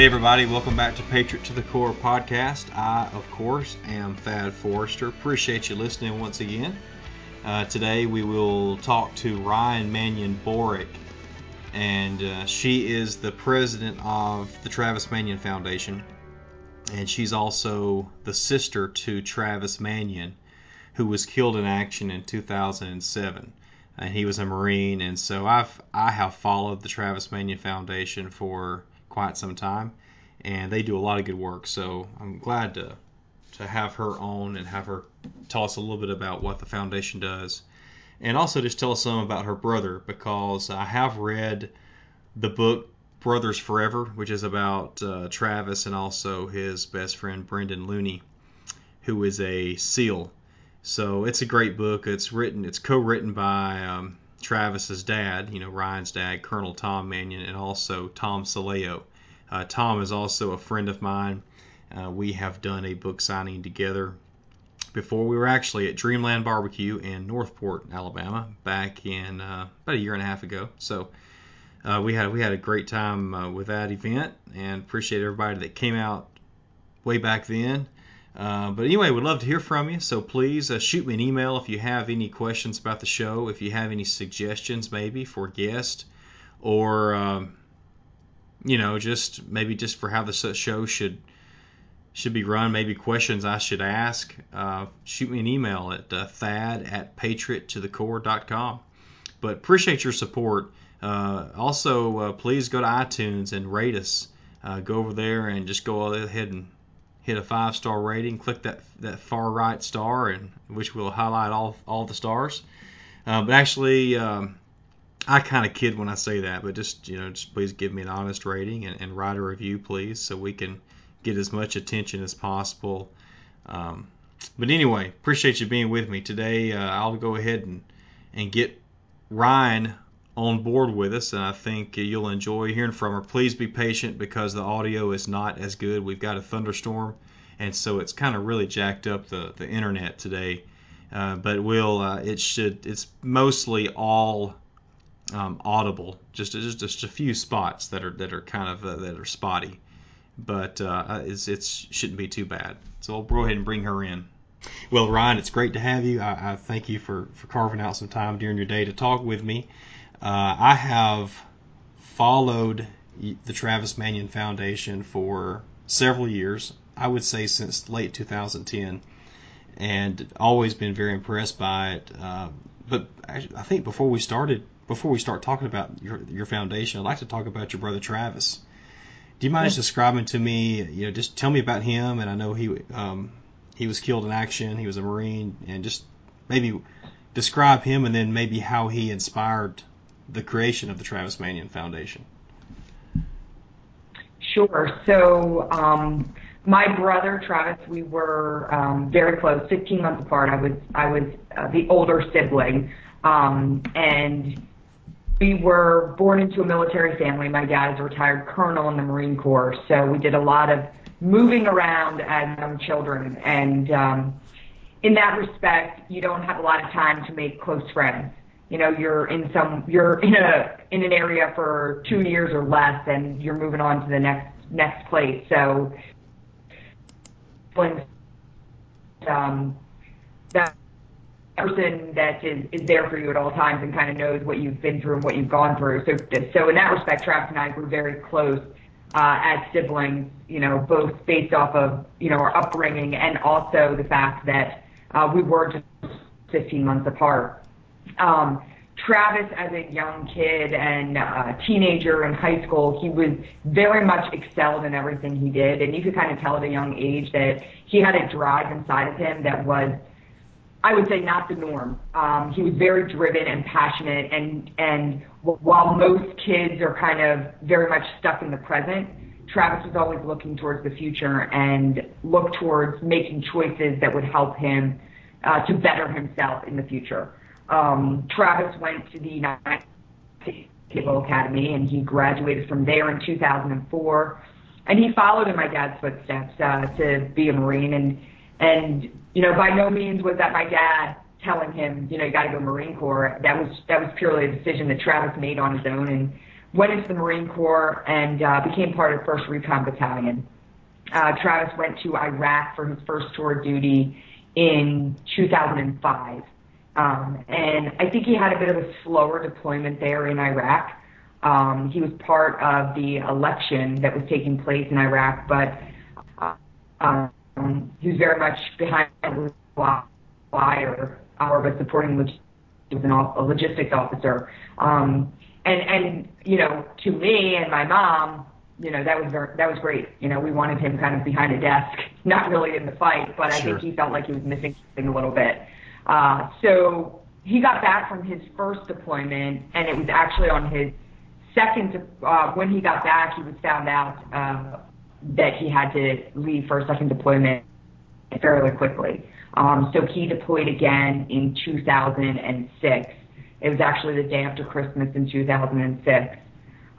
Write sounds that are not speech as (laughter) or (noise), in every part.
Hey, everybody, welcome back to Patriot to the Core podcast. I, of course, am Thad Forrester. Appreciate you listening once again. Uh, today, we will talk to Ryan Manion Borek, and uh, she is the president of the Travis Manion Foundation, and she's also the sister to Travis Manion, who was killed in action in 2007 and he was a Marine, and so I've I have followed the Travis Manion Foundation for quite some time, and they do a lot of good work. So I'm glad to to have her on and have her tell us a little bit about what the foundation does, and also just tell us some about her brother because I have read the book Brothers Forever, which is about uh, Travis and also his best friend Brendan Looney, who is a SEAL. So it's a great book. It's written, it's co-written by um, Travis's dad, you know, Ryan's dad, Colonel Tom Manion, and also Tom Sileo. Uh, Tom is also a friend of mine. Uh, we have done a book signing together before. We were actually at Dreamland Barbecue in Northport, Alabama, back in uh, about a year and a half ago. So uh, we had we had a great time uh, with that event, and appreciate everybody that came out way back then. Uh, but anyway, we'd love to hear from you. So please uh, shoot me an email if you have any questions about the show, if you have any suggestions maybe for guests, or um, you know, just maybe just for how the show should should be run, maybe questions I should ask. Uh, shoot me an email at uh, thad at patriottothecore.com. But appreciate your support. Uh, also, please go to iTunes and rate us. go over there and just go ahead and hit a five star rating, click that that far right star, and which will highlight all all the stars. Uh, but actually, um, I kind of kid when I say that, but just you know, just please give me an honest rating and, and write a review, please, so we can get as much attention as possible. Um, but anyway, appreciate you being with me today. Uh, I'll go ahead and and get Ryan on board with us, and I think you'll enjoy hearing from her. Please be patient because the audio is not as good. We've got a thunderstorm, and so it's kind of really jacked up the, the internet today. Uh, but we'll uh, it should it's mostly all um, audible, just, just just a few spots that are that are kind of uh, that are spotty, but uh, it's it shouldn't be too bad. So I'll go ahead and bring her in. Well, Ryan, it's great to have you. I, I thank you for, for carving out some time during your day to talk with me. Uh, I have followed the Travis Manion Foundation for several years. I would say since late 2010, and always been very impressed by it. Uh, but I, I think before we started, before we start talking about your your foundation, I'd like to talk about your brother Travis. Do you mind just describing to me, you know, just tell me about him? And I know he um, he was killed in action. He was a Marine, and just maybe describe him, and then maybe how he inspired the creation of the Travis Manion Foundation? Sure. So, um, my brother Travis, we were um, very close, 15 months apart. I was I was uh, the older sibling, um, and we were born into a military family. My dad is a retired colonel in the Marine Corps, so we did a lot of moving around as young children. And um, in that respect, you don't have a lot of time to make close friends you know you're in some you're in a in an area for two years or less and you're moving on to the next next place so when um that person that is, is there for you at all times and kind of knows what you've been through and what you've gone through so so in that respect Travis and I were very close uh, as siblings, you know, both based off of, you know, our upbringing and also the fact that uh, we were just 15 months apart. Um, Travis, as a young kid and uh, teenager in high school, he was very much excelled in everything he did, and you could kind of tell at a young age that he had a drive inside of him that was, I would say, not the norm. Um, he was very driven and passionate, and and while most kids are kind of very much stuck in the present, Travis was always looking towards the future and looked towards making choices that would help him uh, to better himself in the future. Um, Travis went to the United States Naval Academy and he graduated from there in 2004. And he followed in my dad's footsteps uh, to be a Marine. And and you know, by no means was that my dad telling him, you know, you got to go Marine Corps. That was that was purely a decision that Travis made on his own. And went into the Marine Corps and uh, became part of 1st Recon Battalion. Uh, Travis went to Iraq for his first tour of duty in 2005. Um, and I think he had a bit of a slower deployment there in Iraq. Um, he was part of the election that was taking place in Iraq, but um, he was very much behind the wire, uh, but supporting logistics. Was an, a logistics officer. Um, and and you know, to me and my mom, you know, that was very, that was great. You know, we wanted him kind of behind a desk, (laughs) not really in the fight, but I think he felt like he was missing something a little bit. Uh, so he got back from his first deployment, and it was actually on his second. Uh, when he got back, he was found out uh, that he had to leave for a second deployment fairly quickly. Um, so he deployed again in 2006. It was actually the day after Christmas in 2006.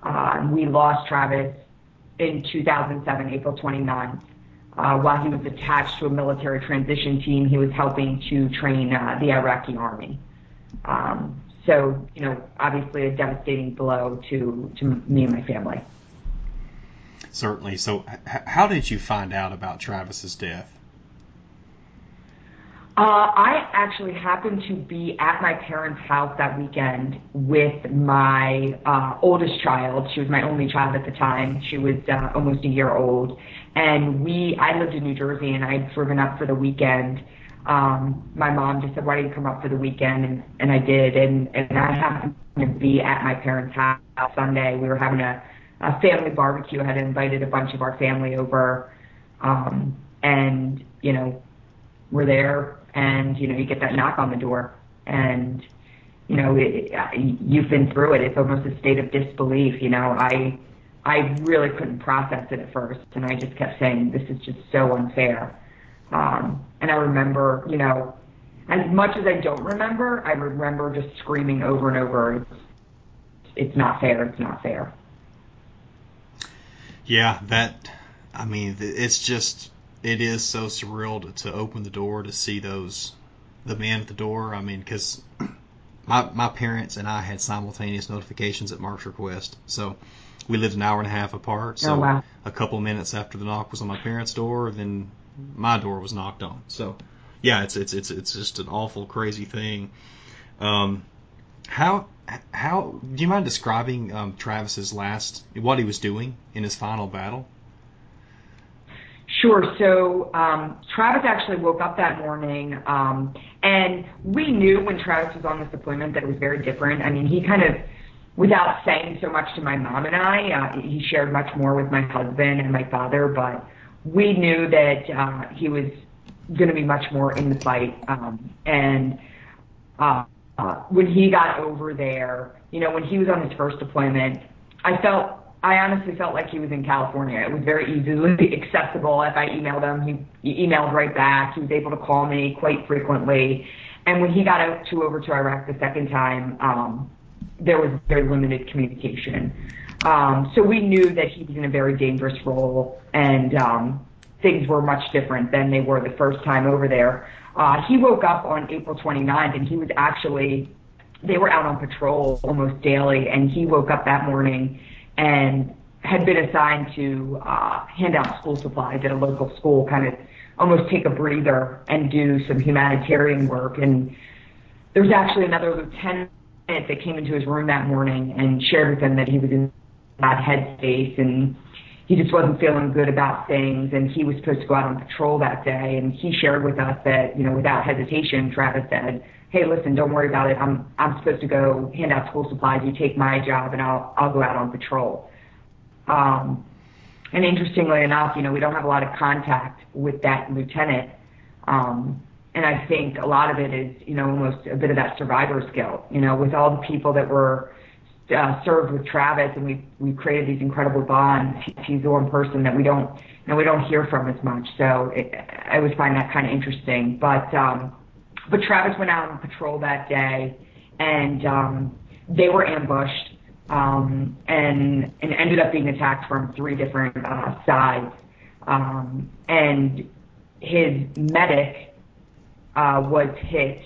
Uh, we lost Travis in 2007, April 29th. Uh, while he was attached to a military transition team, he was helping to train uh, the Iraqi army. Um, so, you know, obviously a devastating blow to, to me and my family. Certainly. So, h- how did you find out about Travis's death? Uh, I actually happened to be at my parents' house that weekend with my uh, oldest child. She was my only child at the time. She was uh, almost a year old, and we. I lived in New Jersey, and I'd driven up for the weekend. Um, my mom just said, "Why don't you come up for the weekend?" And, and I did, and and I happened to be at my parents' house Sunday. We were having a, a family barbecue. I had invited a bunch of our family over, um, and you know, we're there and you know you get that knock on the door and you know it, you've been through it. It's almost a state of disbelief you know. I i really couldn't process it at first and i just kept saying this is just so unfair. Um and i remember you know as much as i don't remember i remember just screaming over and over it's it's not fair it's not fair. Yeah that i mean it's just it is so surreal to, to open the door to see those the man at the door. I mean, because (clears throat) my my parents and I had simultaneous notifications at Mark's request, so we lived an hour and a half apart. So oh, wow. a couple of minutes after the knock was on my parents' door, then my door was knocked on. So yeah, it's it's it's it's just an awful, crazy thing. Um, how how do you mind describing um, Travis's last what he was doing in his final battle? Sure. So um, Travis actually woke up that morning, um, and we knew when Travis was on this deployment that it was very different. I mean, he kind of, without saying so much to my mom and I, uh, he shared much more with my husband and my father, but we knew that uh, he was going to be much more in the fight. Um, and uh, when he got over there, you know, when he was on his first deployment, I felt I honestly felt like he was in California. It was very easily (laughs) accessible. If I emailed him, he, he emailed right back. He was able to call me quite frequently. And when he got out to over to Iraq the second time, um, there was very limited communication. Um, so we knew that he was in a very dangerous role, and um, things were much different than they were the first time over there. Uh, he woke up on April 29th, and he was actually they were out on patrol almost daily, and he woke up that morning and had been assigned to uh, hand out school supplies at a local school, kind of almost take a breather and do some humanitarian work. And there was actually another lieutenant that came into his room that morning and shared with him that he was in bad headspace and he just wasn't feeling good about things and he was supposed to go out on patrol that day and he shared with us that you know without hesitation travis said hey, listen, don't worry about it. I'm I'm supposed to go hand out school supplies. You take my job, and I'll I'll go out on patrol. Um, and interestingly enough, you know, we don't have a lot of contact with that lieutenant. Um, and I think a lot of it is, you know, almost a bit of that survivor skill. You know, with all the people that were uh, served with Travis, and we we created these incredible bonds. He's the one person that we don't, you know, we don't hear from as much. So it, I always find that kind of interesting. But um, but Travis went out on patrol that day, and um, they were ambushed um, and and ended up being attacked from three different uh, sides. Um, and his medic uh, was hit,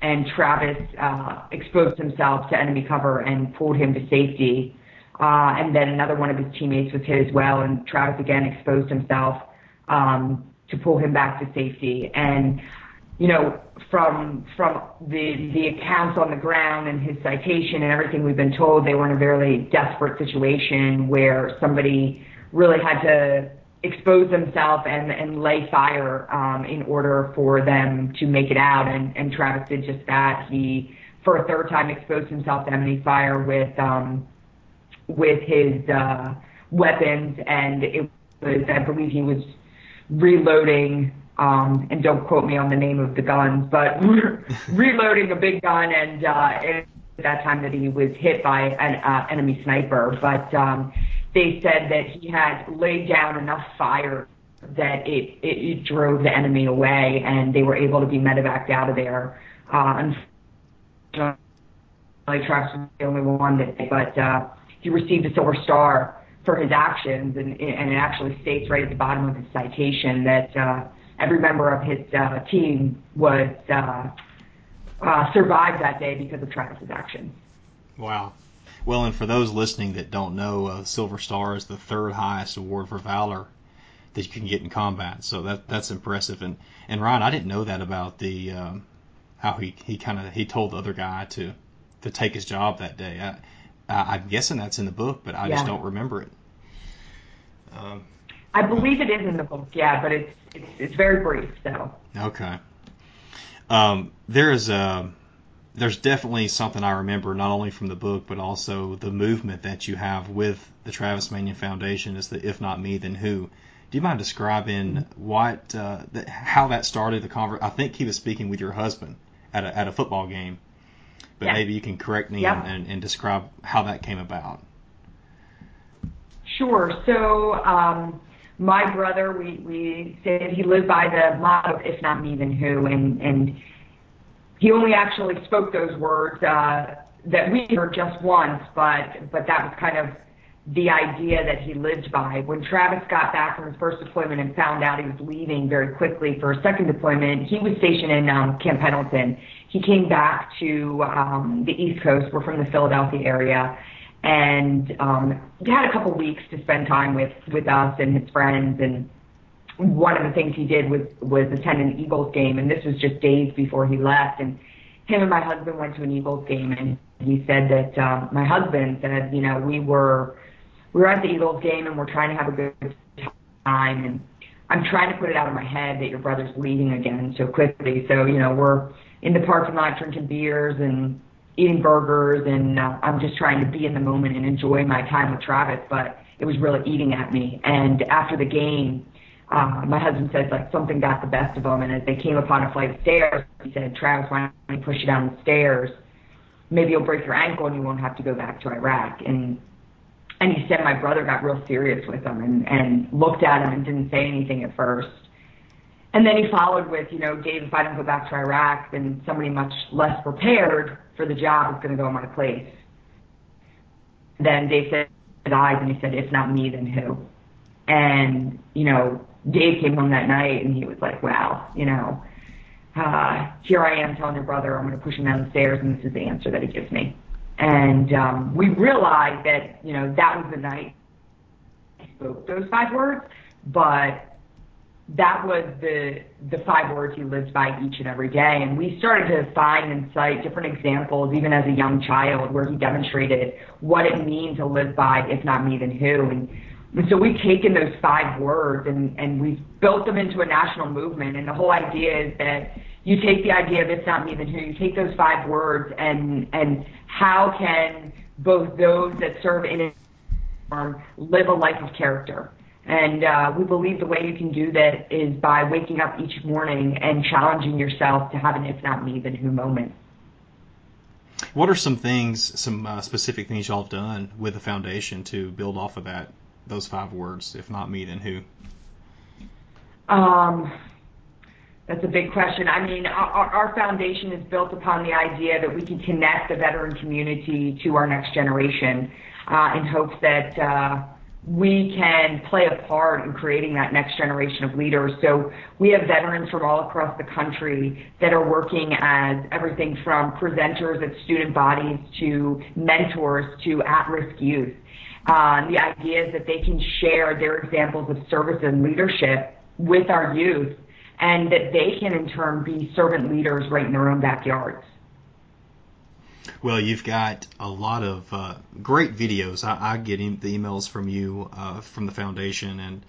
and Travis uh, exposed himself to enemy cover and pulled him to safety. uh, and then another one of his teammates was hit as well, and Travis again exposed himself um, to pull him back to safety. And you know, from from the the accounts on the ground and his citation and everything we've been told, they were in a very desperate situation where somebody really had to expose themselves and and lay fire um, in order for them to make it out. And and Travis did just that. He for a third time exposed himself to enemy fire with um, with his uh, weapons, and it was I believe he was reloading um, and don't quote me on the name of the gun, but (laughs) reloading a big gun, and uh, at that time that he was hit by an uh, enemy sniper. But um, they said that he had laid down enough fire that it, it, it drove the enemy away, and they were able to be medevaced out of there. Uh, unfortunately, was the only one that, but uh, he received a Silver Star for his actions, and, and it actually states right at the bottom of his citation that. Uh, every member of his uh, team was uh, uh, survived that day because of Travis's actions. Wow. Well, and for those listening that don't know, uh, Silver Star is the third highest award for valor that you can get in combat. So that that's impressive. And and Ryan, I didn't know that about the um, how he he kind of he told the other guy to to take his job that day. I, I'm guessing that's in the book, but I yeah. just don't remember it. Um, I believe it is in the book, yeah, but it's it's, it's very brief. So okay. Um, there is a there's definitely something I remember not only from the book but also the movement that you have with the Travis Manion Foundation is the if not me then who. Do you mind describing what uh, the, how that started the conversation? I think he was speaking with your husband at a at a football game, but yeah. maybe you can correct me and, and, and describe how that came about. Sure. So um, my brother, we, we said he lived by the motto, if not me, then who? And, and he only actually spoke those words uh, that we heard just once, but, but that was kind of the idea that he lived by. When Travis got back from his first deployment and found out he was leaving very quickly for a second deployment, he was stationed in um, Camp Pendleton. He came back to um, the East Coast. We're from the Philadelphia area and um, he had a couple weeks to spend time with with us and his friends. And one of the things he did was was attend an Eagles game, and this was just days before he left. And him and my husband went to an Eagles game, and he said that um, my husband said, you know, we were we were at the Eagles game, and we're trying to have a good time, and I'm trying to put it out of my head that your brother's leaving again so quickly. So you know, we're in the parking lot drinking beers and eating burgers and uh, I'm just trying to be in the moment and enjoy my time with Travis, but it was really eating at me. And after the game, uh, my husband said like something got the best of him, and as they came upon a flight of stairs, he said, "Travis, why don't you push you down the stairs? Maybe you'll break your ankle and you won't have to go back to Iraq." And and he said my brother got real serious with him and and looked at him and didn't say anything at first. And then he followed with, you know, Dave, if I don't go back to Iraq, then somebody much less prepared for the job is going to go in my place. Then Dave said eyes and he said, if not me, then who? And, you know, Dave came home that night and he was like, wow, you know, uh, here I am telling your brother I'm going to push him down the stairs and this is the answer that he gives me. And um, we realized that, you know, that was the night he spoke those five words, but that was the the five words he lives by each and every day. And we started to find and cite different examples, even as a young child, where he demonstrated what it means to live by, if not me, then who. And, and so we've taken those five words and, and we've built them into a national movement. And the whole idea is that you take the idea of if not me, then who, you take those five words and and how can both those that serve in it um, live a life of character we believe the way you can do that is by waking up each morning and challenging yourself to have an if not me, then who moment. What are some things, some uh, specific things y'all have done with the foundation to build off of that, those five words, if not me, then who? Um, that's a big question. I mean, our, our foundation is built upon the idea that we can connect the veteran community to our next generation uh, in hopes that uh, we can play a part in creating that next generation of leaders. So we have veterans from all across the country that are working as everything from presenters at student bodies to mentors to at-risk youth. Uh, the idea is that they can share their examples of service and leadership with our youth and that they can in turn be servant leaders right in their own backyards. Well, you've got a lot of uh, great videos. I, I get in, the emails from you uh, from the foundation, and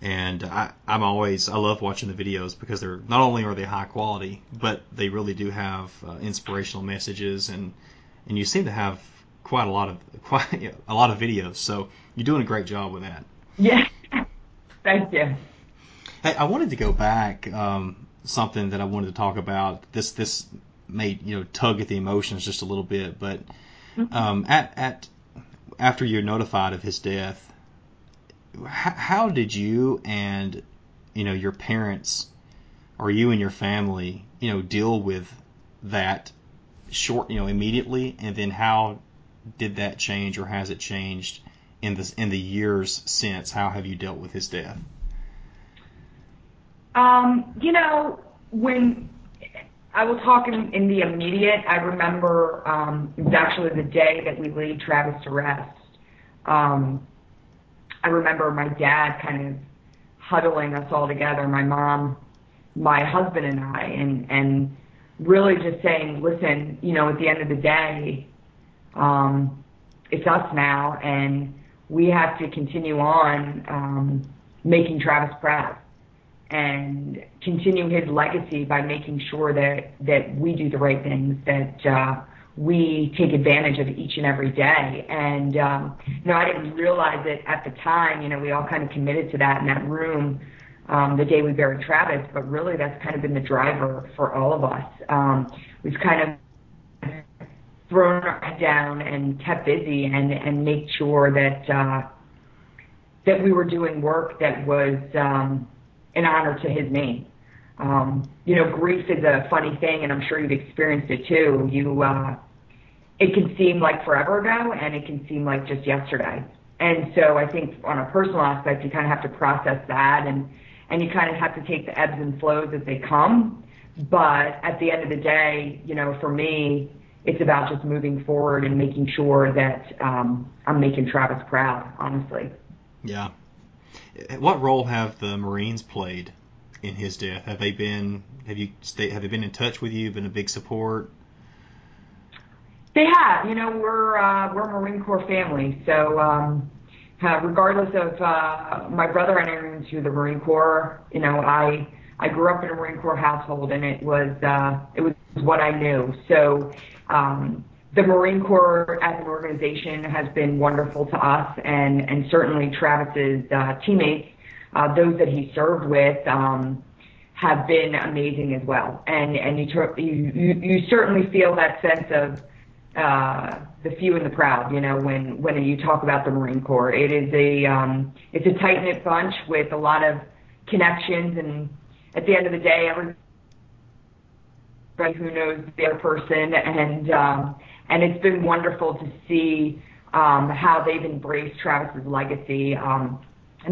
and I, I'm always I love watching the videos because they're not only are they high quality, but they really do have uh, inspirational messages, and and you seem to have quite a lot of (laughs) quite a lot of videos. So you're doing a great job with that. Yeah, (laughs) thank you. Hey, I wanted to go back um, something that I wanted to talk about. This this may you know tug at the emotions just a little bit, but mm-hmm. um, at at after you're notified of his death, how, how did you and you know your parents or you and your family you know deal with that short you know immediately, and then how did that change or has it changed in the in the years since? How have you dealt with his death? Um, you know, when I will talk in, the immediate, I remember um, it was actually the day that we laid Travis to rest. Um, I remember my dad kind of huddling us all together, my mom, my husband, and I, and and really just saying, listen, you know, at the end of the day, um, it's us now, and we have to continue on um, making Travis proud and continue his legacy by making sure that that we do the right things, that uh, we take advantage of each and every day. And um, you know, I didn't realize it at the time. You know, we all kind of committed to that in that room um, the day we buried Travis, but really that's kind of been the driver for all of us. Um, we've kind of thrown our head down and kept busy and and made sure that uh, that we were doing work that was um, an honor to his name. Um, you know, grief is a funny thing, and I'm sure you've experienced it too. You, uh, it can seem like forever ago, and it can seem like just yesterday. And so I think on a personal aspect, you kind of have to process that, and and you kind of have to take the ebbs and flows as they come. But at the end of the day, you know, for me, it's about just moving forward and making sure that um, I'm making Travis proud. Honestly. Yeah, what role have the Marines played in his death? Have they been have you stay, have they been in touch with you? Been a big support? They have. You know, we're uh, we're a Marine Corps family, so um, uh, regardless of uh, my brother entering into the Marine Corps, you know, I I grew up in a Marine Corps household, and it was uh, it was what I knew. So. Um, the Marine Corps as an organization has been wonderful to us, and, certainly Travis's uh, teammates, uh, those that he served with, um, have been amazing as well. And and you, you you you certainly feel that sense of uh, the few and the proud. You know, when when you talk about the Marine Corps, it is a um, it's a tight knit bunch with a lot of connections, and at the end of the day, everybody who knows the other person, and it's been wonderful to see um, how they've embraced Travis's legacy. Um,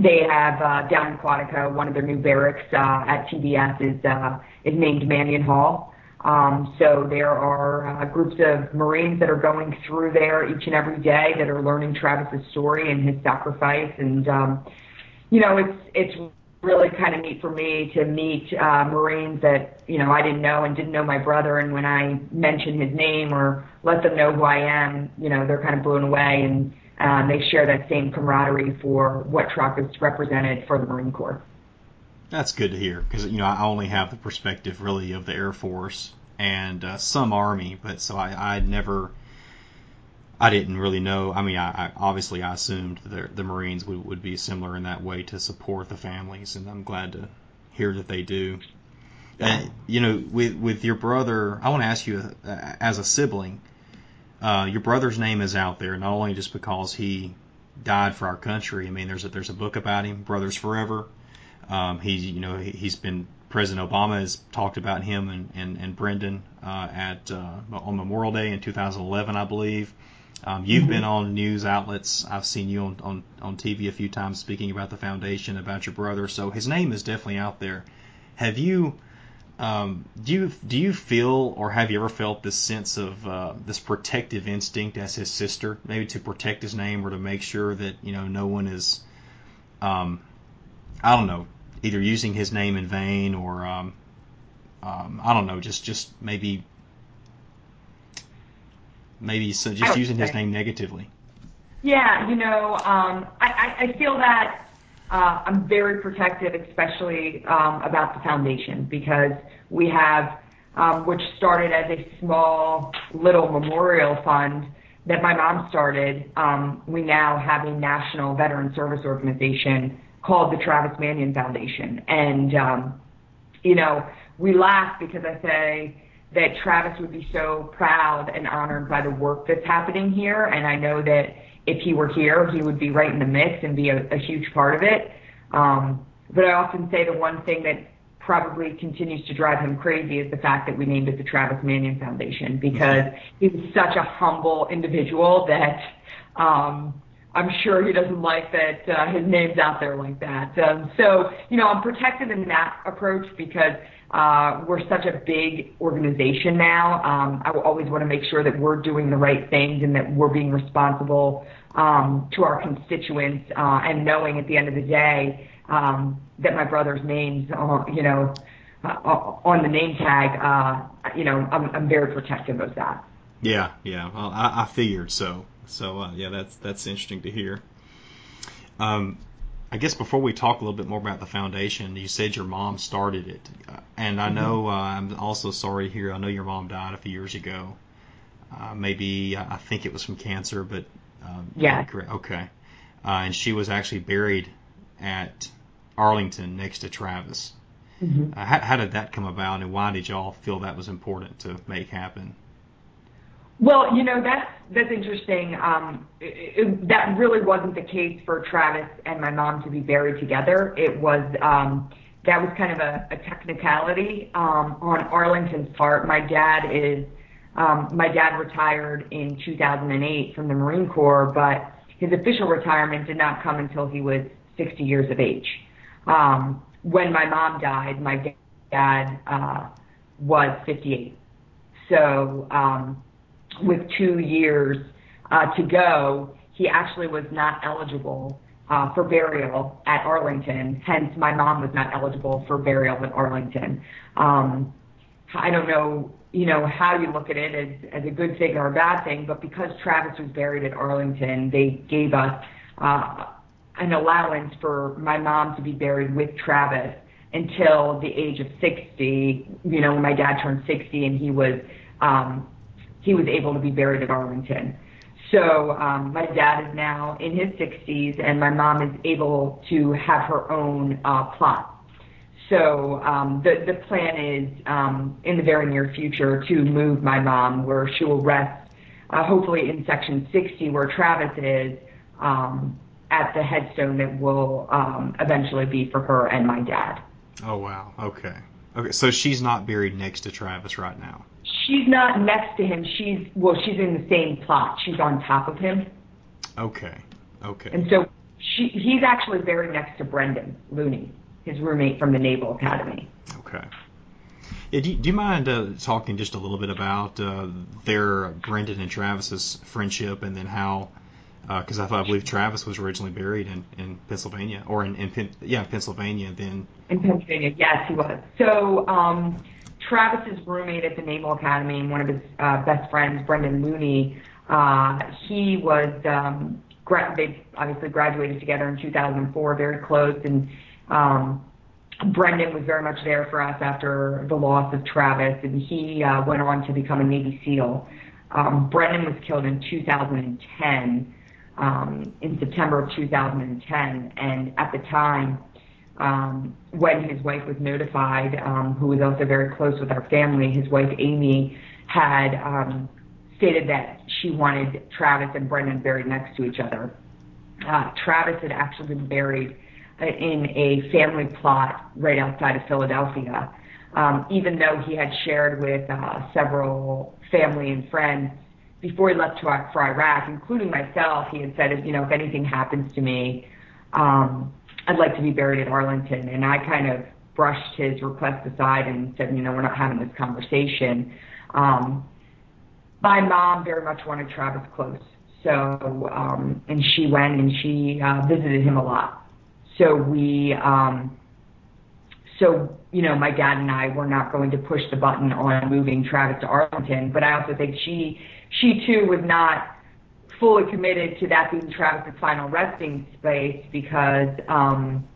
they have uh, down in Quantico, one of their new barracks uh, at TBS is uh, is named Manion Hall. Um, so there are uh, groups of Marines that are going through there each and every day that are learning Travis's story and his sacrifice. And um, you know, it's it's really kind of neat for me to meet uh, Marines that you know I didn't know and didn't know my brother, and when I mention his name or let them know who I am, you know they're kind of blown away and um, they share that same camaraderie for what Travis represented for the Marine Corps. That's good to hear because you know I only have the perspective really of the Air Force and uh, some Army, but so I I never I didn't really know. I mean, I, I obviously I assumed the, the Marines would, would be similar in that way to support the families, and I'm glad to hear that they do. And you know, with with your brother, I want to ask you uh, as a sibling, uh, your brother's name is out there not only just because he died for our country. I mean, there's a there's a book about him, Brothers Forever. Um, he's you know he, has been President Obama has talked about him and and, and Brendan uh, at uh, on Memorial Day in 2011, I believe. Um, you've mm-hmm. been on news outlets. I've seen you on, on, on TV a few times speaking about the foundation, about your brother. So his name is definitely out there. Have you um, do you do you feel or have you ever felt this sense of uh, this protective instinct as his sister, maybe to protect his name or to make sure that you know no one is, um, I don't know, either using his name in vain or um, um, I don't know, just just maybe maybe so just using his name negatively. Yeah, you know, um, I, I feel that I'm very protective, especially um, about the foundation, because we have, um, which started as a small little memorial fund that my mom started. Um, we now have a national veteran service organization called the Travis Manion Foundation, and um, you know, we laugh because I say that Travis would be so proud and honored by the work that's happening here, and I know that if he were here, he would be right in the mix and be a, a huge part of it. Um, but I often say the one thing that probably continues to drive him crazy is the fact that we named it the Travis Manion Foundation because he was such a humble individual that um, I'm sure he doesn't like that uh, his name's out there like that. Um, so, you know, I'm protected in that approach because uh, we're such a big organization now. Um, I always want to make sure that we're doing the right things and that we're being responsible um, to our constituents uh, and knowing at the end of the day um, that my brother's name's, uh, you know, uh, on the name tag. Uh, you know, I'm, I'm very protective of that. Yeah, yeah. Well, I, I figured so. So uh, yeah, that's that's interesting to hear. Um, I guess before we talk a little bit more about the foundation, you said your mom started it, and I know mm-hmm. uh, I'm also sorry here. I know your mom died a few years ago. Uh, maybe I think it was from cancer, but um, yeah, correct. Okay, uh, and she was actually buried at Arlington next to Travis. Mm-hmm. Uh, how, how did that come about, and why did y'all feel that was important to make happen? Well, you know that's that's interesting. Um, it, it, that really wasn't the case for Travis and my mom to be buried together. It was um, that was kind of a, a technicality um, on Arlington's part. My dad is um, my dad retired in 2008 from the Marine Corps, but his official retirement did not come until he was 60 years of age. Um, when my mom died, my dad uh, was 58. So um, with two years uh, to go, he actually was not eligible uh, for burial at Arlington. Hence, my mom was not eligible for burial at Arlington. Um, I don't know, you know, how you look at it as, as a good thing or a bad thing, but because Travis was buried at Arlington, they gave us uh, an allowance for my mom to be buried with Travis until the age of 60. You know, when my dad turned 60 and he was um, he was able to be buried at Arlington. So um, my dad is now in his 60s, and my mom is able to have her own uh, plot. So um, the the plan is um, in the very near future to move my mom where she will rest, uh, hopefully in section 60 where Travis is, um, at the headstone that will um, eventually be for her and my dad. Oh wow. Okay. Okay. So she's not buried next to Travis right now she's not next to him. She's well, she's in the same plot. She's on top of him. Okay. Okay. And so she he's actually buried next to Brendan Looney, his roommate from the Naval Academy. Okay. Yeah, do, you, do you mind uh, talking just a little bit about uh, their Brendan and Travis's friendship, and then how? Because uh, I, thought, I believe Travis was originally buried in, in Pennsylvania, or in, in yeah Pennsylvania. Then in Pennsylvania, yes, he was. So um, Travis's roommate at the Naval Academy and one of his uh, best friends, Brendan Looney, uh, he was um, gra- they obviously graduated together in 2004, very close, and um, Brendan was very much there for us after the loss of Travis, and he uh, went on to become a Navy SEAL. Um, Brendan was killed in 2010, um, in September of 2010, and at the time, um, when his wife was notified, um, who was also very close with our family, his wife Amy had um, stated that she wanted Travis and Brendan buried next to each other. Uh, Travis had actually been buried in a family plot right outside of Philadelphia, um, even though he had shared with uh, several family and friends before he left to, for Iraq, including myself. He had said, you know, if anything happens to me, um, I'd like to be buried at Arlington. And I kind of brushed his request aside and said, you know, we're not having this conversation. Um, my mom very much wanted Travis close. So, um, and she went and she uh, visited him a lot. So we, um, so you know, my dad and I were not going to push the button on moving Travis to Arlington, but I also think she, she too was not fully committed to that being Travis's final resting space because, um,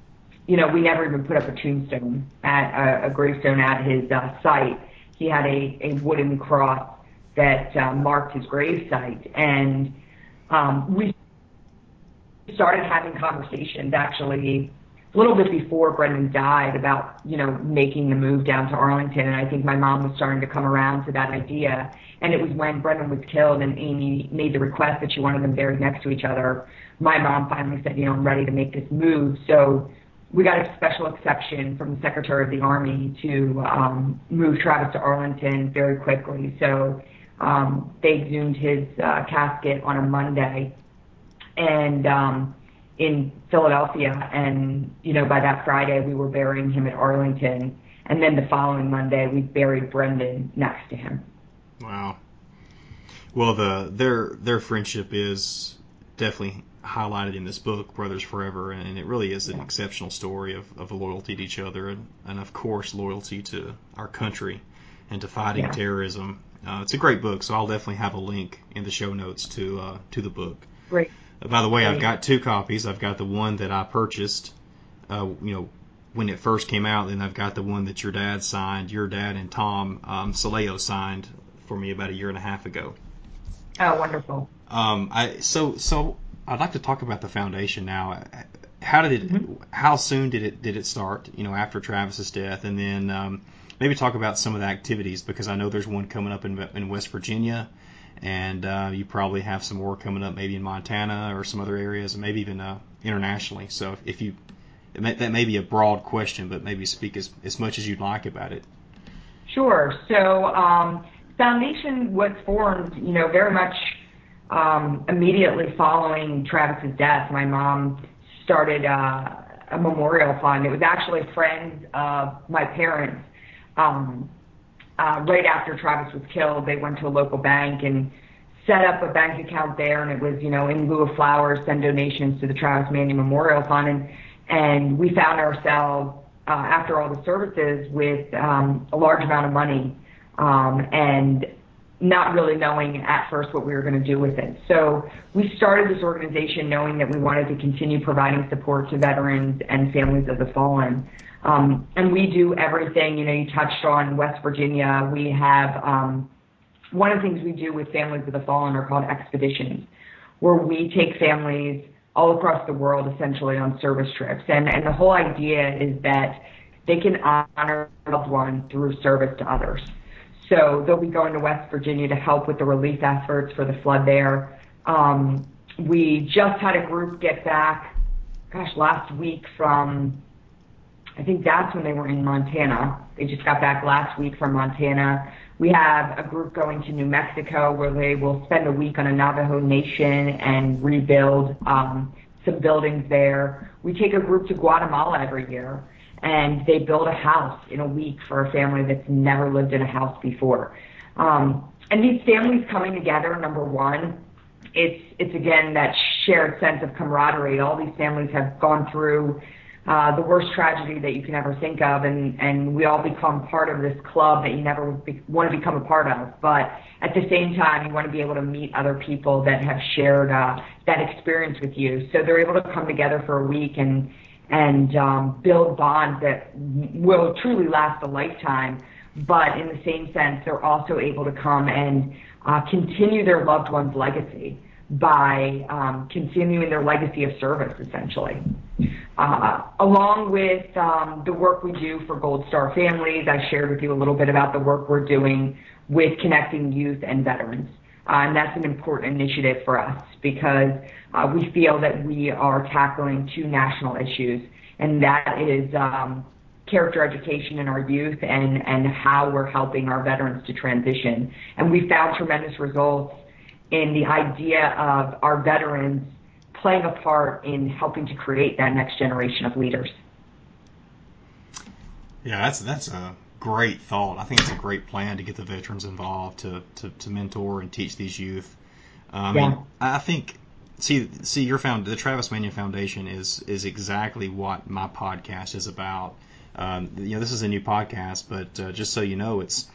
you know, we never even put up a tombstone at a, a gravestone at his uh, site. He had a, a wooden cross that uh, marked his grave site, and um, we started having conversations actually a little bit before Brendan died about, you know, making the move down to Arlington. And I think my mom was starting to come around to that idea. And it was when Brendan was killed and Amy made the request that she wanted them buried next to each other. My mom finally said, you know, I'm ready to make this move. So we got a special exception from the Secretary of the Army to um, move Travis to Arlington very quickly. So um, they exhumed his uh, casket on a Monday. And, um, in Philadelphia, and you know by that Friday we were burying him at Arlington, and then the following Monday we buried Brendan next to him. Wow. Well, the their their friendship is definitely highlighted in this book, Brothers Forever, and it really is an exceptional story of, of loyalty to each other, and, and of course loyalty to our country and to fighting yeah. terrorism. Uh, it's a great book, so I'll definitely have a link in the show notes to uh, to the book. Great. By the way, I've got two copies. I've got the one that I purchased, uh, you know, when it first came out, and I've got the one that your dad signed, your dad and Tom um, Sileo signed for me about a year and a half ago. Oh, wonderful. Um, I so so I'd like to talk about the foundation now. How did it? Mm-hmm. How soon did it did it start? You know, after Travis's death, and then um, maybe talk about some of the activities because I know there's one coming up in in West Virginia and uh, you probably have some more coming up maybe in Montana or some other areas, and maybe even uh, internationally. So if you that may be a broad question, but maybe speak as, as much as you'd like about it. Sure. So um, Foundation was formed, you know, very much um, immediately following Travis's death. My mom started uh, a memorial fund. It was actually friends of my parents. Um, uh, right after Travis was killed, they went to a local bank and set up a bank account there, and it was, you know, in lieu of flowers, send donations to the Travis Manion Memorial Fund, and and we found ourselves uh, after all the services with um, a large amount of money, um, and not really knowing at first what we were going to do with it. So we started this organization knowing that we wanted to continue providing support to veterans and families of the fallen. Um, and we do everything, you know, you touched on West Virginia. We have, um, one of the things we do with families of the fallen are called expeditions, where we take families all across the world essentially on service trips. And, and the whole idea is that they can honor loved one through service to others. So they'll be going to West Virginia to help with the relief efforts for the flood there. Um, we just had a group get back, gosh, last week from I think that's when they were in Montana. They just got back last week from Montana. We have a group going to New Mexico where they will spend a week on a Navajo Nation and rebuild um, some buildings there. We take a group to Guatemala every year and they build a house in a week for a family that's never lived in a house before. Um, and these families coming together, number one, it's it's again that shared sense of camaraderie. All these families have gone through the worst tragedy that you can ever think of, and and we all become part of this club that you never be, want to become a part of. But at the same time, you want to be able to meet other people that have shared uh, that experience with you. So they're able to come together for a week and and um, build bonds that will truly last a lifetime. But in the same sense, they're also able to come and uh, continue their loved one's legacy by um, continuing their legacy of service, essentially. Uh, along with um, the work we do for Gold Star families, I shared with you a little bit about the work we're doing with connecting youth and veterans. Uh, and that's an important initiative for us because uh, we feel that we are tackling two national issues, and that is um, character education in our youth and, and how we're helping our veterans to transition. And we found tremendous results in the idea of our veterans playing a part in helping to create that next generation of leaders. Yeah, that's that's a great thought. I think it's a great plan to get the veterans involved to to, to mentor and teach these youth. I mean, Yeah. I think see see your found the Travis Manion Foundation is is exactly what my podcast is about. Um, you know, this is a new podcast, but uh, just so you know, it's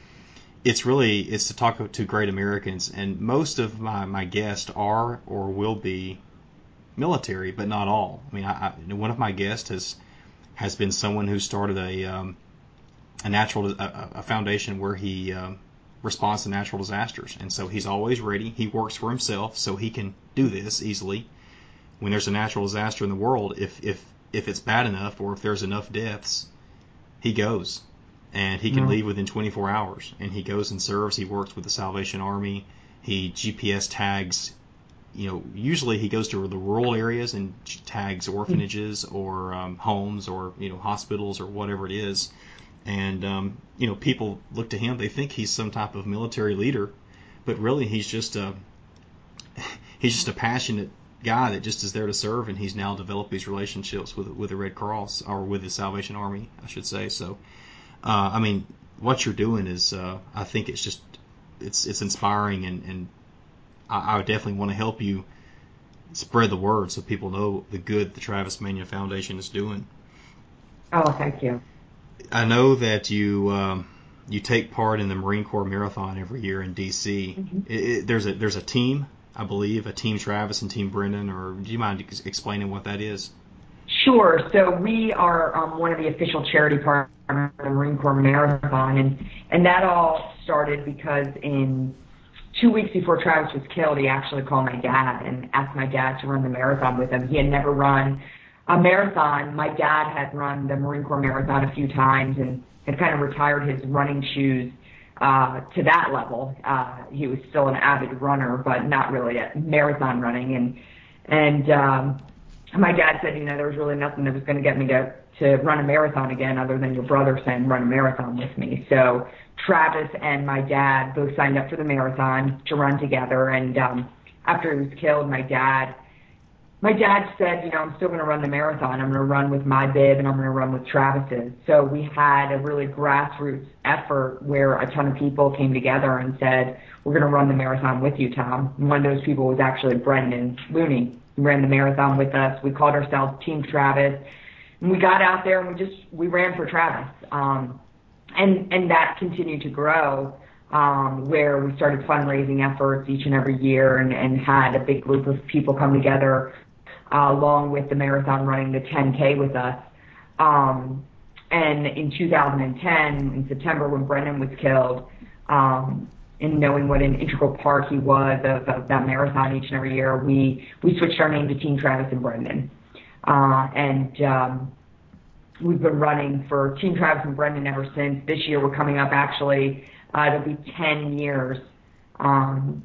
it's really it's to talk to great Americans, and most of my my guests are or will be military, but not all. I mean, I, I, one of my guests has has been someone who started a um, a natural a, a foundation where he um, responds to natural disasters, and so he's always ready. He works for himself, so he can do this easily. When there's a natural disaster in the world, if if if it's bad enough or if there's enough deaths, he goes, and he can Yeah. leave within 24 hours, and he goes and serves. He works with the Salvation Army. He GPS tags you know, usually he goes to the rural areas and tags orphanages or um, homes or you know hospitals or whatever it is, and um, you know people look to him. They think he's some type of military leader, but really he's just a (laughs) he's just a passionate guy that just is there to serve, and he's now developed these relationships with with the Red Cross or with the Salvation Army, I should say. So, uh, I mean, what you're doing is, uh, I think it's just it's it's inspiring and and I, I would definitely want to help you spread the word so people know the good the Travis Manion Foundation is doing. Oh, thank you. I know that you um, you take part in the Marine Corps Marathon every year in DC. Mhm. It, it, there's a there's a team, I believe, a team Travis and team Brendan. Or do you mind ex- explaining what that is? Sure. So we are um, one of the official charity partners of the Marine Corps Marathon, and that all started because in two weeks before Travis was killed, he actually called my dad and asked my dad to run the marathon with him. He had never run a marathon. My dad had run the Marine Corps Marathon a few times and had kind of retired his running shoes uh, to that level. Uh, he was still an avid runner, but not really at marathon running. And and um, my dad said, you know, there was really nothing that was going to get me to to run a marathon again, other than your brother saying run a marathon with me. So Travis and my dad both signed up for the marathon to run together. And um, after he was killed, my dad my dad said, you know, I'm still going to run the marathon. I'm going to run with my bib and I'm going to run with Travis's. So we had a really grassroots effort where a ton of people came together and said, we're going to run the marathon with you, Tom. And one of those people was actually Brendan Looney. Ran the marathon with us. We called ourselves Team Travis. And we got out there and we just, we ran for Travis. Um, and, and that continued to grow um, where we started fundraising efforts each and every year and, and had a big group of people come together uh, along with the marathon running the 10K with us. Um, and in 2010, in September, when Brendan was killed, um, and knowing what an integral part he was of, that marathon each and every year, we we switched our name to Team Travis and Brendan. Uh, and um, we've been running for Team Travis and Brendan ever since. This year, we're coming up actually. Uh, it'll be 10 years um,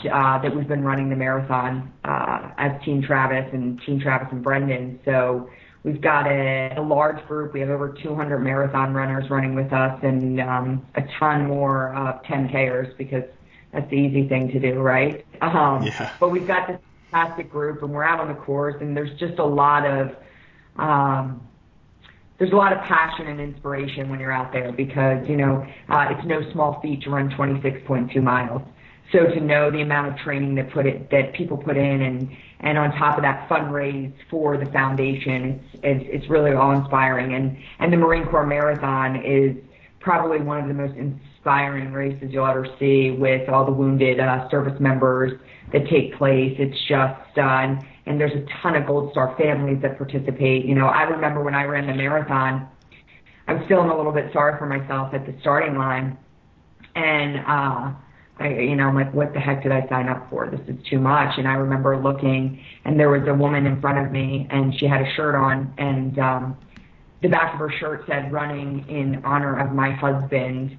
uh, that we've been running the marathon uh, as Team Travis and Team Travis and Brendan. So we've got a, a large group. We have over 200 marathon runners running with us and um, a ton more uh, 10Kers because that's the easy thing to do, right? Um, Yeah. But we've got this fantastic group and we're out on the course and there's just a lot of um, there's a lot of passion and inspiration when you're out there because you know uh, it's no small feat to run 26.2 miles. So to know the amount of training that put it that people put in and and on top of that fundraise for the foundation, it's it's, really awe inspiring. And and the Marine Corps Marathon is probably one of the most inspiring races you'll ever see with all the wounded uh, service members that take place. It's just uh, and there's a ton of Gold Star families that participate. You know, I remember when I ran the marathon, I was feeling a little bit sorry for myself at the starting line, and uh, I, you know, I'm like, what the heck did I sign up for? This is too much. And I remember looking, and there was a woman in front of me, and she had a shirt on, and um, the back of her shirt said, "Running in honor of my husband."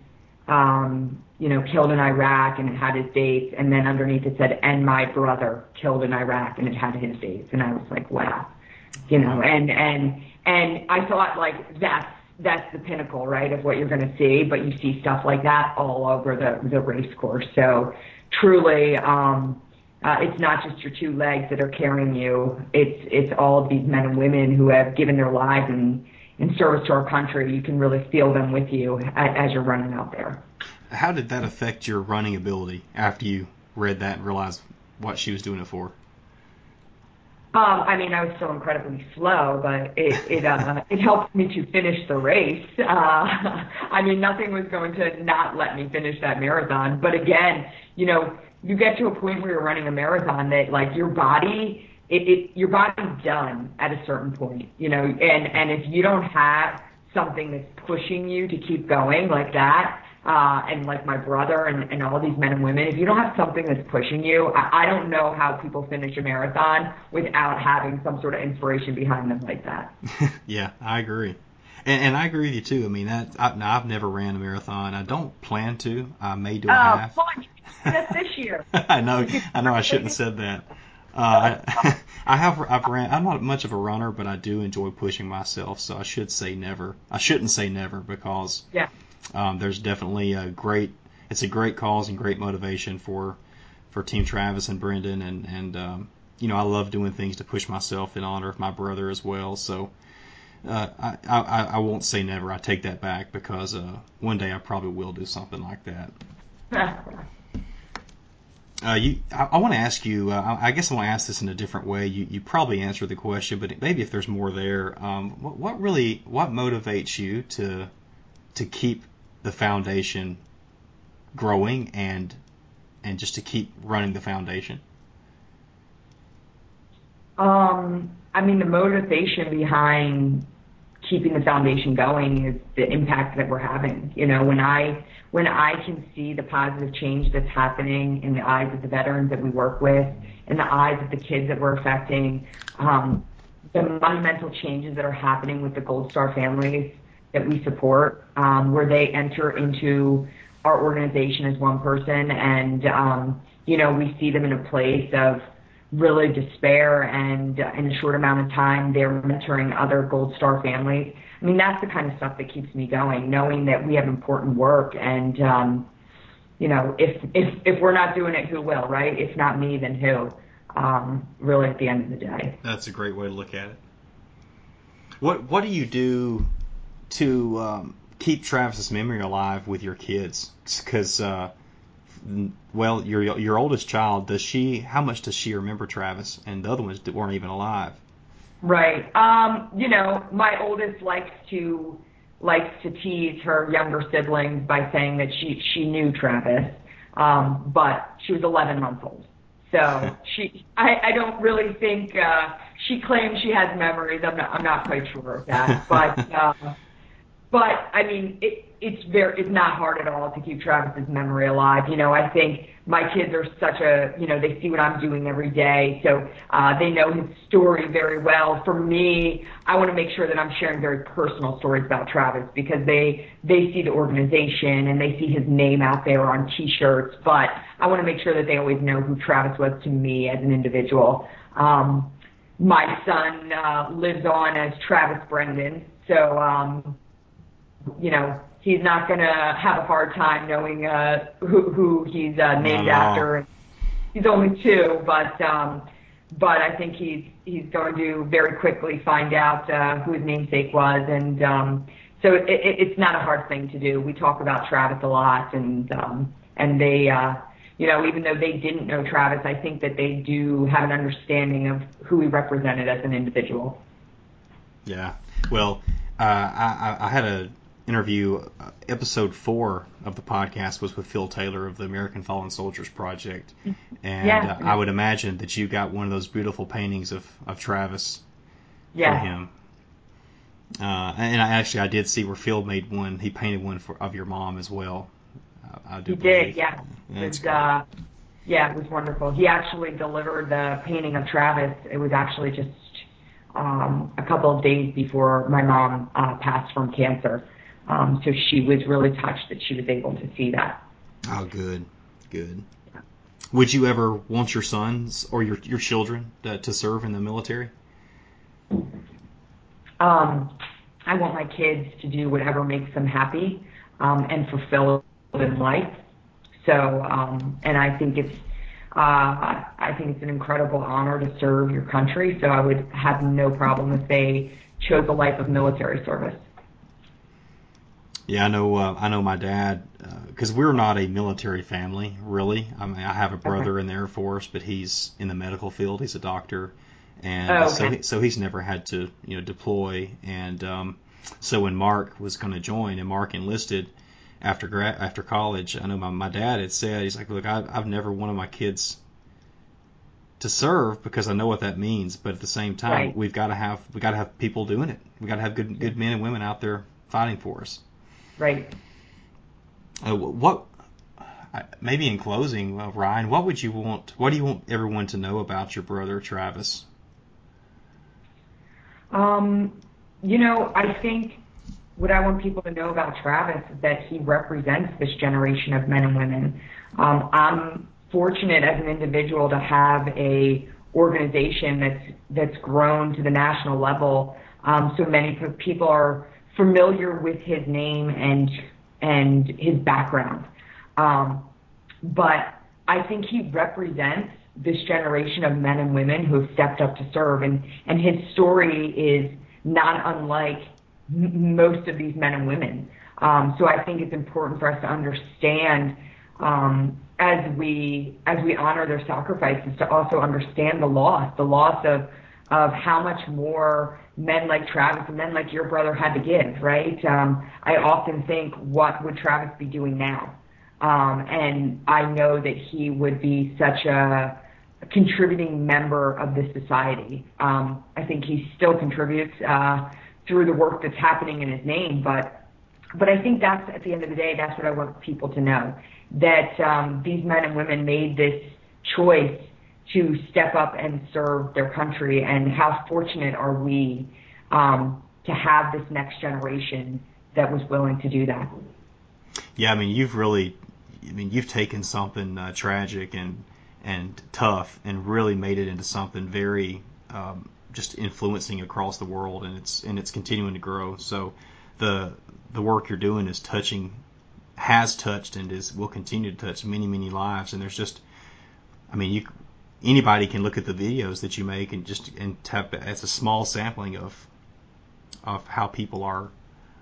um, you know, killed in Iraq and it had his dates, and then underneath it said, and my brother killed in Iraq and it had his dates, and I was like, wow, you know, and and and I thought like that's that's the pinnacle, right, of what you're going to see, but you see stuff like that all over the the race course. So truly, um, uh, it's not just your two legs that are carrying you; it's it's all of these men and women who have given their lives and in service to our country, you can really feel them with you as you're running out there. How did that affect your running ability after you read that and realized what she was doing it for? Um, I mean, I was still incredibly slow, but it it uh, (laughs) it helped me to finish the race. Uh, (laughs) I mean, nothing was going to not let me finish that marathon. But again, you know, you get to a point where you're running a marathon that like your body, it, it your body's done at a certain point, you know, and and if you don't have something that's pushing you to keep going like that, uh, and like my brother and, and all these men and women, if you don't have something that's pushing you, I, I don't know how people finish a marathon without having some sort of inspiration behind them like that. (laughs) yeah, I agree. And, and I agree with you too. I mean, that I, now I've never ran a marathon. I don't plan to. I may do a oh, half. Fun. This year. (laughs) I know. I know. I shouldn't have said that. Uh, I, (laughs) I have. I've ran. I'm not much of a runner, but I do enjoy pushing myself. So I should say never. I shouldn't say never because yeah. Um, there's definitely a great, it's a great cause and great motivation for, for Team Travis and Brendan, and and um, you know I love doing things to push myself in honor of my brother as well. So uh, I, I I won't say never. I take that back because uh, one day I probably will do something like that. (laughs) Uh, you, I, I want to ask you. Uh, I guess I want to ask this in a different way. You, you probably answered the question, but maybe if there's more there, um, what, what really, what motivates you to, to keep the foundation growing and and just to keep running the foundation? Um, I mean, the motivation behind keeping the foundation going is the impact that we're having. You know, when I when I can see the positive change that's happening in the eyes of the veterans that we work with, in the eyes of the kids that we're affecting, um, the monumental changes that are happening with the Gold Star families that we support, um, where they enter into our organization as one person, and um, you know we see them in a place of really despair, and uh, in a short amount of time they're mentoring other Gold Star families. I mean that's the kind of stuff that keeps me going, knowing that we have important work, and um, you know if if if we're not doing it, who will, right? If not me, then who? Um, really, at the end of the day. That's a great way to look at it. What what do you do to um, keep Travis's memory alive with your kids. Because uh, well your your oldest child does she how much does she remember Travis and the other ones that weren't even alive? Right. Um you know my oldest likes to likes to tease her younger siblings by saying that she she knew Travis um but she was 11 months old. So (laughs) she I I don't really think uh she claims she has memories. I'm not I'm not quite sure of that. (laughs) But uh but I mean, it, it's very, it's not hard at all to keep Travis's memory alive. You know, I think my kids are such a, you know, they see what I'm doing every day, so uh, they know his story very well. For me, I want to make sure that I'm sharing very personal stories about Travis because they they see the organization and they see his name out there on T-shirts, but I want to make sure that they always know who Travis was to me as an individual. Um, my son uh, lives on as Travis Brendan, so. Um, you know, he's not going to have a hard time knowing uh, who, who he's uh, named after. He's only two, but um, but I think he's he's going to very quickly find out uh, who his namesake was, and um, so it, it, it's not a hard thing to do. We talk about Travis a lot, and um, and they. Uh, you know, even though they didn't know Travis, I think that they do have an understanding of who he represented as an individual. Yeah. Well, uh, I, I had a interview, uh, episode four of the podcast was with Phil Taylor of the American Fallen Soldiers Project, and yeah. uh, I would imagine that you got one of those beautiful paintings of of Travis yeah. for him. Uh, and I actually I did see where Phil made one. He painted one for of your mom as well. I, I he did, yeah. It was, uh, yeah, it was wonderful. He actually delivered the painting of Travis. It was actually just um, a couple of days before my mom uh, passed from cancer. Um, so she was really touched that she was able to see that. Oh, good, good. Would you ever want your sons or your your children to, to serve in the military? Um, I want my kids to do whatever makes them happy um, and fulfilled in life. So, um, and I think it's uh, I think it's an incredible honor to serve your country. So I would have no problem if they chose a life of military service. Yeah, I know. Uh, I know my dad because uh, we're not a military family, really. I mean, I have a brother okay. in the Air Force, but he's in the medical field. He's a doctor, and oh, okay. so he, so he's never had to you know deploy. And um, so when Mark was going to join, and Mark enlisted after gra- after college, I know my my dad had said he's like, look, I, I've never wanted my kids to serve because I know what that means, but at the same time, right. we've got to have we got to have people doing it. We got to have good good men and women out there fighting for us. Right. Uh, what maybe in closing, uh, Ryan, what would you want? What do you want everyone to know about your brother Travis? Um, you know, I think what I want people to know about Travis is that he represents this generation of men and women. Um, I'm fortunate as an individual to have a organization that's that's grown to the national level. Um, so many people are familiar with his name and and his background. Um, but I think he represents this generation of men and women who have stepped up to serve, and and his story is not unlike m- most of these men and women. Um, so I think it's important for us to understand um, as we as we honor their sacrifices to also understand the loss, the loss of of how much more men like Travis and men like your brother had to give, right? Um, I often think, what would Travis be doing now? Um, and I know that he would be such a, contributing member of this society. Um, I think he still contributes uh, through the work that's happening in his name, but but I think that's at the end of the day, that's what I want people to know that um, these men and women made this choice to step up and serve their country, and how fortunate are we um, to have this next generation that was willing to do that. Yeah, I mean, you've really, I mean, you've taken something uh, tragic and and tough and really made it into something very um, just influencing across the world, and it's and it's continuing to grow. So the the work you're doing is touching, has touched, and is will continue to touch many many lives. And there's just, I mean, you anybody can look at the videos that you make and just and tap it's a small sampling of of how people are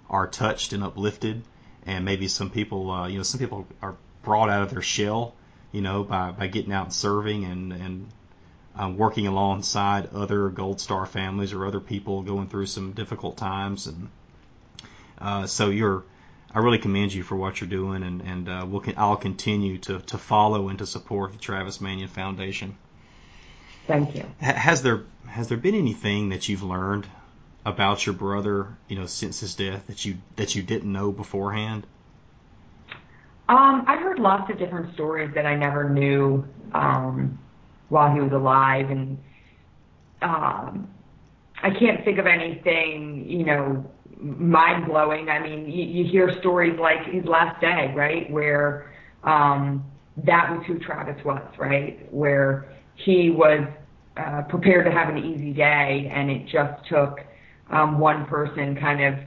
are touched and uplifted and maybe some people uh, you know some people are brought out of their shell you know by, by getting out and serving and and um, working alongside other gold star families or other people going through some difficult times and uh, so you're I really commend you for what you're doing and and uh, we'll I'll continue to to follow and to support the Travis Manion Foundation. Thank you. Has there has there been anything that you've learned about your brother, you know, since his death that you that you didn't know beforehand? Um, I've heard lots of different stories that I never knew um, while he was alive, and um, I can't think of anything, you know, mind blowing. I mean, you, you hear stories like his last day, right, where um, that was who Travis was, right, where he was uh, prepared to have an easy day, and it just took um, one person kind of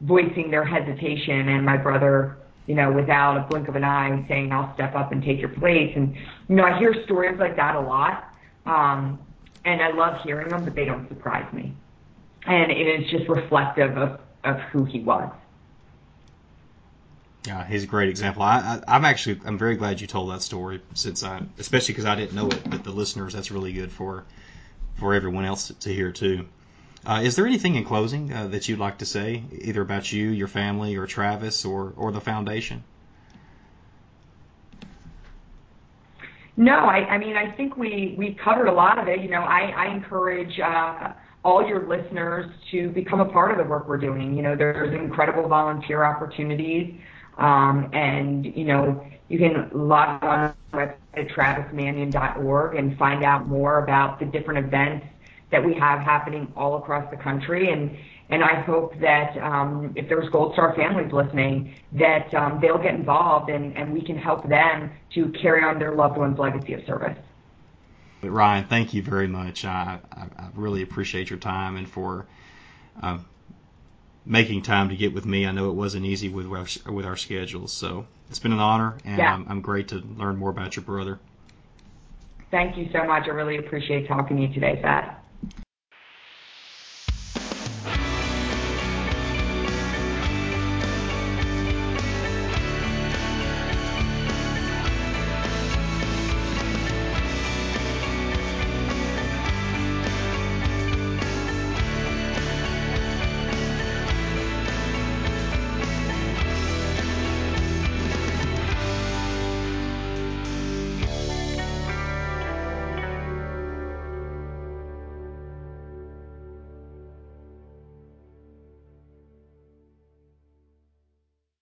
voicing their hesitation, and my brother, you know, without a blink of an eye, saying, "I'll step up and take your place." And you know, I hear stories like that a lot, um, and I love hearing them, but they don't surprise me, and it is just reflective of of who he was. Yeah, he's a great example. I, I, am actually I'm very glad you told that story since I, especially because I didn't know it, but the listeners that's really good for for everyone else to hear too. Uh, is there anything in closing uh, that you'd like to say, either about you, your family, or Travis, or or the foundation? No, I, I mean I think we we covered a lot of it. You know, I, I encourage. Uh, all your listeners to become a part of the work we're doing. You know, there's incredible volunteer opportunities. Um, and, you know, you can log on at travismanion.org and find out more about the different events that we have happening all across the country. And, and I hope that um, if there's Gold Star families listening, that um, they'll get involved and, and we can help them to carry on their loved one's legacy of service. Ryan, thank you very much. I, I, I really appreciate your time and for um, making time to get with me. I know it wasn't easy with our, with our schedules, so it's been an honor, and yeah. I'm, I'm great to learn more about your brother. Thank you so much. I really appreciate talking to you today, Pat.